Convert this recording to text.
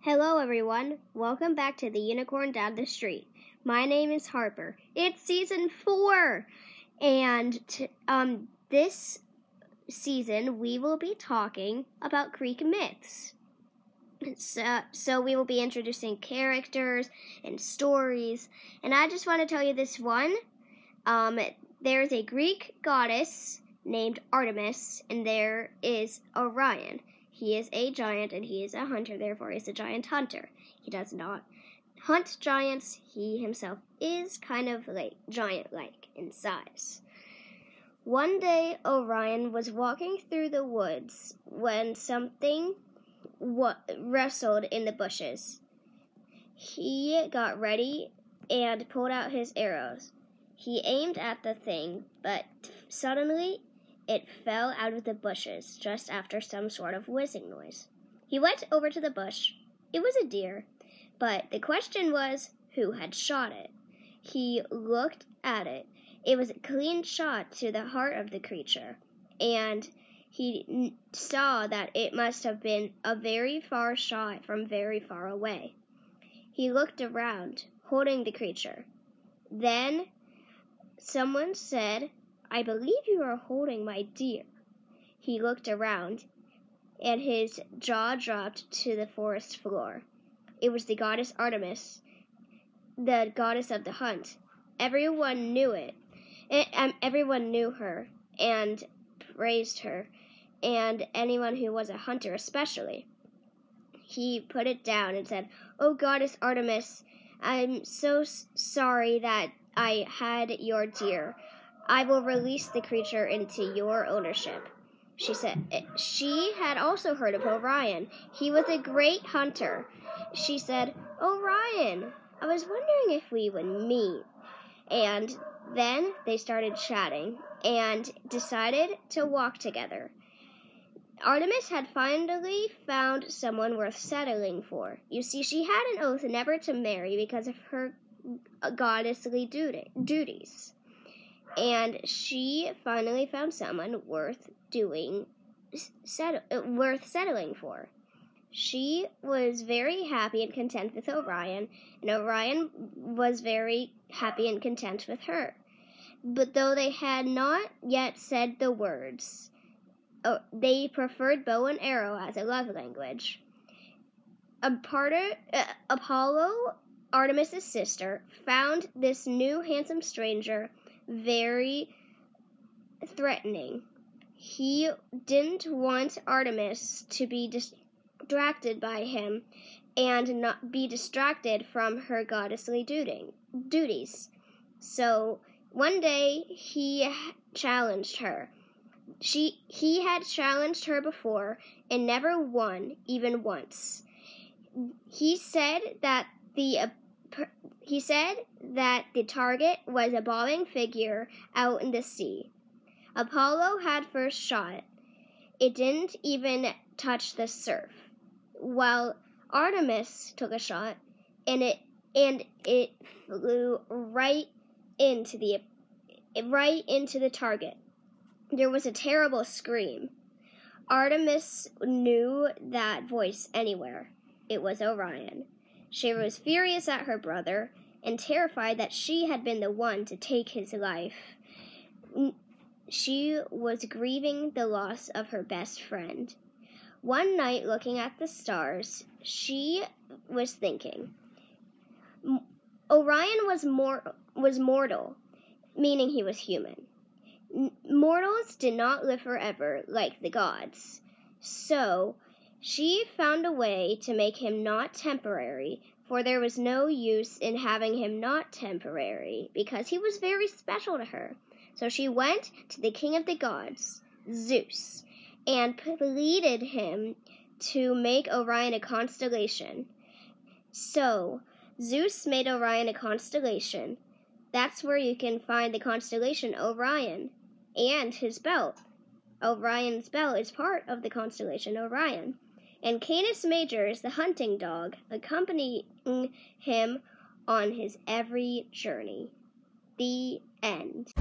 Hello, everyone. Welcome back to the Unicorn Down the Street. My name is Harper. It's season four, and t- um, this season we will be talking about Greek myths. So, so we will be introducing characters and stories, and I just want to tell you this one. Um, there is a Greek goddess named Artemis, and there is Orion. He is a giant and he is a hunter, therefore, he is a giant hunter. He does not hunt giants, he himself is kind of like giant like in size. One day, Orion was walking through the woods when something wa- wrestled in the bushes. He got ready and pulled out his arrows. He aimed at the thing, but suddenly it fell out of the bushes just after some sort of whizzing noise. He went over to the bush. It was a deer, but the question was who had shot it. He looked at it. It was a clean shot to the heart of the creature, and he saw that it must have been a very far shot from very far away. He looked around, holding the creature. Then someone said I believe you are holding my deer. He looked around, and his jaw dropped to the forest floor. It was the goddess Artemis, the goddess of the hunt. Everyone knew it. it um, everyone knew her and praised her, and anyone who was a hunter especially. He put it down and said, "Oh, goddess Artemis, I'm so sorry that I had your deer. I will release the creature into your ownership. She said eh, she had also heard of Orion. He was a great hunter. She said, Orion, I was wondering if we would meet. And then they started chatting and decided to walk together. Artemis had finally found someone worth settling for. You see, she had an oath never to marry because of her goddessly duty, duties and she finally found someone worth doing set, worth settling for. She was very happy and content with Orion, and Orion was very happy and content with her. But though they had not yet said the words, oh, they preferred bow and arrow as a love language. Uh, Apollo, Artemis's sister, found this new handsome stranger very threatening. He didn't want Artemis to be distracted by him and not be distracted from her goddessly duties. So one day he challenged her. She he had challenged her before and never won even once. He said that the he said that the target was a bobbing figure out in the sea. Apollo had first shot. It didn't even touch the surf. While Artemis took a shot, and it and it flew right into the right into the target. There was a terrible scream. Artemis knew that voice anywhere. It was Orion. She was furious at her brother and terrified that she had been the one to take his life. She was grieving the loss of her best friend. One night, looking at the stars, she was thinking. Orion was mor- was mortal, meaning he was human. Mortals did not live forever like the gods. So, she found a way to make him not temporary, for there was no use in having him not temporary, because he was very special to her. So she went to the king of the gods, Zeus, and pleaded him to make Orion a constellation. So Zeus made Orion a constellation. That's where you can find the constellation Orion and his belt. Orion's belt is part of the constellation Orion and Canis Major is the hunting dog, accompanying him on his every journey. The end.